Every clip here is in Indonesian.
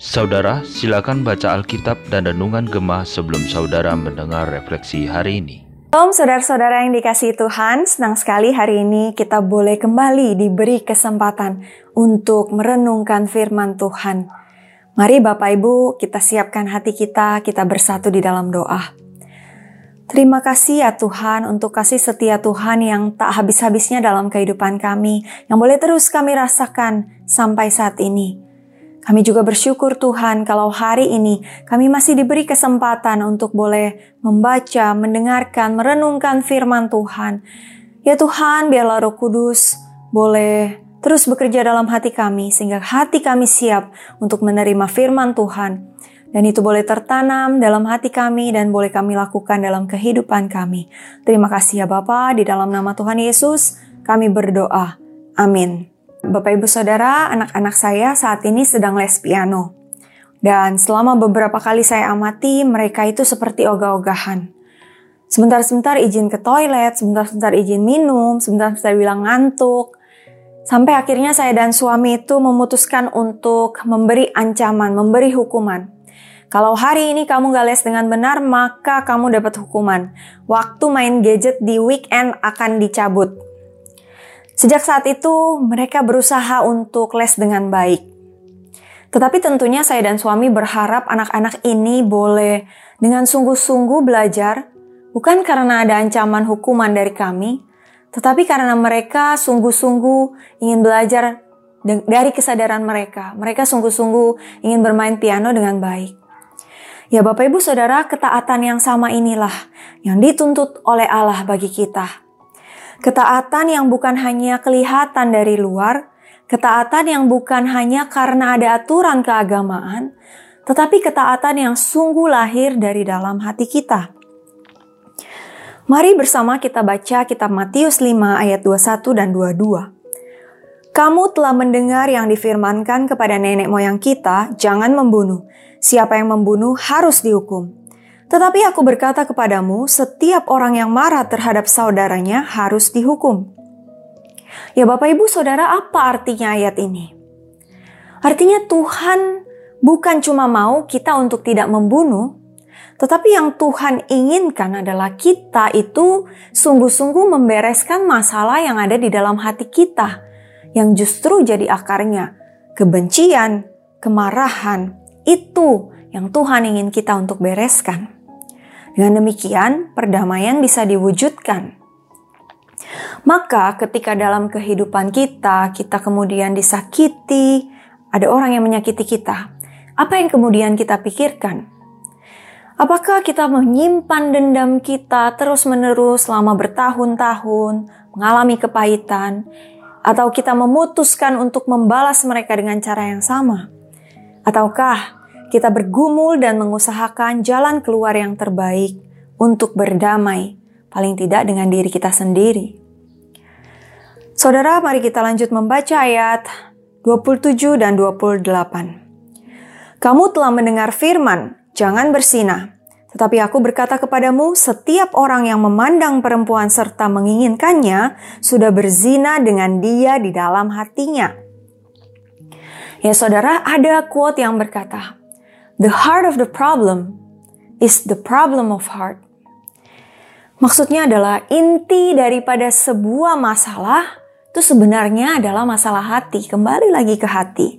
Saudara, silakan baca Alkitab dan Renungan Gemah sebelum saudara mendengar refleksi hari ini. Shalom saudara-saudara yang dikasih Tuhan, senang sekali hari ini kita boleh kembali diberi kesempatan untuk merenungkan firman Tuhan. Mari Bapak Ibu kita siapkan hati kita, kita bersatu di dalam doa. Terima kasih ya Tuhan untuk kasih setia Tuhan yang tak habis-habisnya dalam kehidupan kami, yang boleh terus kami rasakan sampai saat ini. Kami juga bersyukur Tuhan kalau hari ini kami masih diberi kesempatan untuk boleh membaca, mendengarkan, merenungkan firman Tuhan. Ya Tuhan, biarlah Roh Kudus boleh terus bekerja dalam hati kami sehingga hati kami siap untuk menerima firman Tuhan. Dan itu boleh tertanam dalam hati kami dan boleh kami lakukan dalam kehidupan kami. Terima kasih ya Bapak, di dalam nama Tuhan Yesus kami berdoa. Amin. Bapak Ibu Saudara, anak-anak saya saat ini sedang les piano. Dan selama beberapa kali saya amati, mereka itu seperti ogah-ogahan. Sebentar-sebentar izin ke toilet, sebentar-sebentar izin minum, sebentar-sebentar bilang ngantuk. Sampai akhirnya saya dan suami itu memutuskan untuk memberi ancaman, memberi hukuman. Kalau hari ini kamu gak les dengan benar, maka kamu dapat hukuman. Waktu main gadget di weekend akan dicabut. Sejak saat itu, mereka berusaha untuk les dengan baik. Tetapi tentunya saya dan suami berharap anak-anak ini boleh dengan sungguh-sungguh belajar, bukan karena ada ancaman hukuman dari kami, tetapi karena mereka sungguh-sungguh ingin belajar dari kesadaran mereka. Mereka sungguh-sungguh ingin bermain piano dengan baik. Ya Bapak Ibu Saudara, ketaatan yang sama inilah yang dituntut oleh Allah bagi kita. Ketaatan yang bukan hanya kelihatan dari luar, ketaatan yang bukan hanya karena ada aturan keagamaan, tetapi ketaatan yang sungguh lahir dari dalam hati kita. Mari bersama kita baca kitab Matius 5 ayat 21 dan 22. Kamu telah mendengar yang difirmankan kepada nenek moyang kita, jangan membunuh. Siapa yang membunuh harus dihukum. Tetapi aku berkata kepadamu, setiap orang yang marah terhadap saudaranya harus dihukum. Ya Bapak Ibu Saudara, apa artinya ayat ini? Artinya Tuhan bukan cuma mau kita untuk tidak membunuh, tetapi yang Tuhan inginkan adalah kita itu sungguh-sungguh membereskan masalah yang ada di dalam hati kita, yang justru jadi akarnya kebencian, kemarahan, itu yang Tuhan ingin kita untuk bereskan. Dengan demikian, perdamaian bisa diwujudkan. Maka, ketika dalam kehidupan kita, kita kemudian disakiti, ada orang yang menyakiti kita, apa yang kemudian kita pikirkan? Apakah kita menyimpan dendam kita terus-menerus selama bertahun-tahun, mengalami kepahitan, atau kita memutuskan untuk membalas mereka dengan cara yang sama? Ataukah kita bergumul dan mengusahakan jalan keluar yang terbaik untuk berdamai, paling tidak dengan diri kita sendiri. Saudara, mari kita lanjut membaca ayat 27 dan 28. Kamu telah mendengar firman, jangan bersinah. Tetapi aku berkata kepadamu, setiap orang yang memandang perempuan serta menginginkannya sudah berzina dengan dia di dalam hatinya. Ya saudara, ada quote yang berkata, The heart of the problem is the problem of heart. Maksudnya adalah inti daripada sebuah masalah itu sebenarnya adalah masalah hati. Kembali lagi ke hati.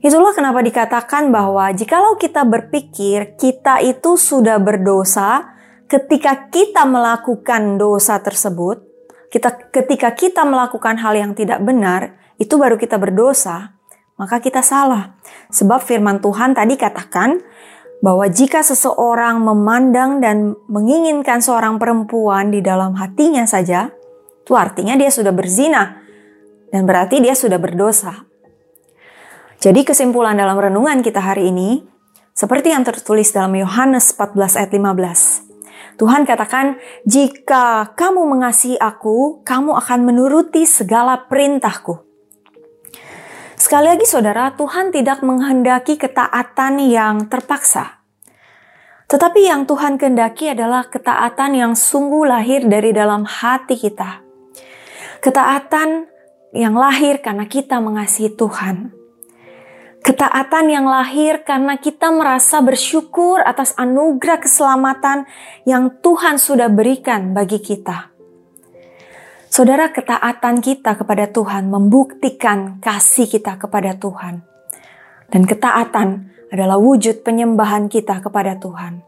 Itulah kenapa dikatakan bahwa jikalau kita berpikir kita itu sudah berdosa ketika kita melakukan dosa tersebut, kita ketika kita melakukan hal yang tidak benar, itu baru kita berdosa maka kita salah. Sebab firman Tuhan tadi katakan bahwa jika seseorang memandang dan menginginkan seorang perempuan di dalam hatinya saja, itu artinya dia sudah berzina dan berarti dia sudah berdosa. Jadi kesimpulan dalam renungan kita hari ini, seperti yang tertulis dalam Yohanes 14 ayat 15. Tuhan katakan, jika kamu mengasihi aku, kamu akan menuruti segala perintahku. Sekali lagi saudara, Tuhan tidak menghendaki ketaatan yang terpaksa. Tetapi yang Tuhan kehendaki adalah ketaatan yang sungguh lahir dari dalam hati kita. Ketaatan yang lahir karena kita mengasihi Tuhan. Ketaatan yang lahir karena kita merasa bersyukur atas anugerah keselamatan yang Tuhan sudah berikan bagi kita. Saudara, ketaatan kita kepada Tuhan membuktikan kasih kita kepada Tuhan. Dan ketaatan adalah wujud penyembahan kita kepada Tuhan.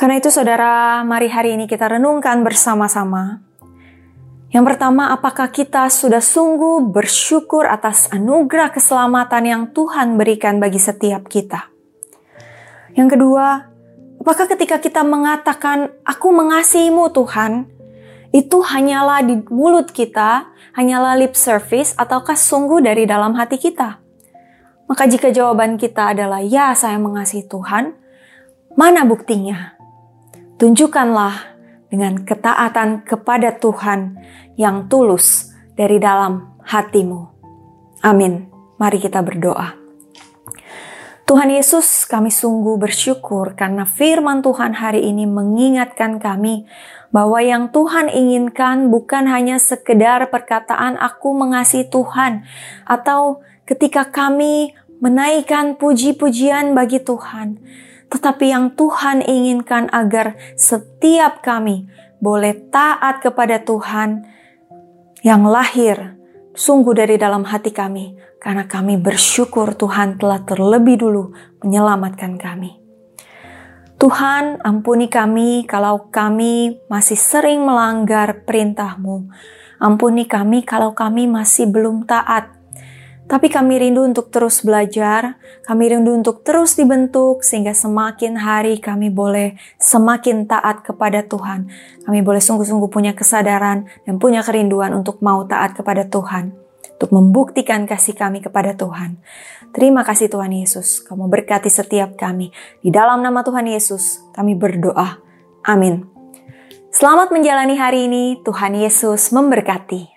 Karena itu saudara, mari hari ini kita renungkan bersama-sama yang pertama, apakah kita sudah sungguh bersyukur atas anugerah keselamatan yang Tuhan berikan bagi setiap kita? Yang kedua, apakah ketika kita mengatakan, "Aku mengasihimu, Tuhan," itu hanyalah di mulut kita, hanyalah lip service, ataukah sungguh dari dalam hati kita? Maka, jika jawaban kita adalah "Ya, saya mengasihi Tuhan", mana buktinya? Tunjukkanlah dengan ketaatan kepada Tuhan yang tulus dari dalam hatimu. Amin. Mari kita berdoa. Tuhan Yesus, kami sungguh bersyukur karena firman Tuhan hari ini mengingatkan kami bahwa yang Tuhan inginkan bukan hanya sekedar perkataan aku mengasihi Tuhan atau ketika kami menaikkan puji-pujian bagi Tuhan, tetapi yang Tuhan inginkan agar setiap kami boleh taat kepada Tuhan yang lahir sungguh dari dalam hati kami, karena kami bersyukur Tuhan telah terlebih dulu menyelamatkan kami. Tuhan, ampuni kami kalau kami masih sering melanggar perintah-Mu. Ampuni kami kalau kami masih belum taat tapi kami rindu untuk terus belajar, kami rindu untuk terus dibentuk sehingga semakin hari kami boleh semakin taat kepada Tuhan. Kami boleh sungguh-sungguh punya kesadaran dan punya kerinduan untuk mau taat kepada Tuhan. Untuk membuktikan kasih kami kepada Tuhan. Terima kasih Tuhan Yesus. Kamu berkati setiap kami. Di dalam nama Tuhan Yesus kami berdoa. Amin. Selamat menjalani hari ini. Tuhan Yesus memberkati.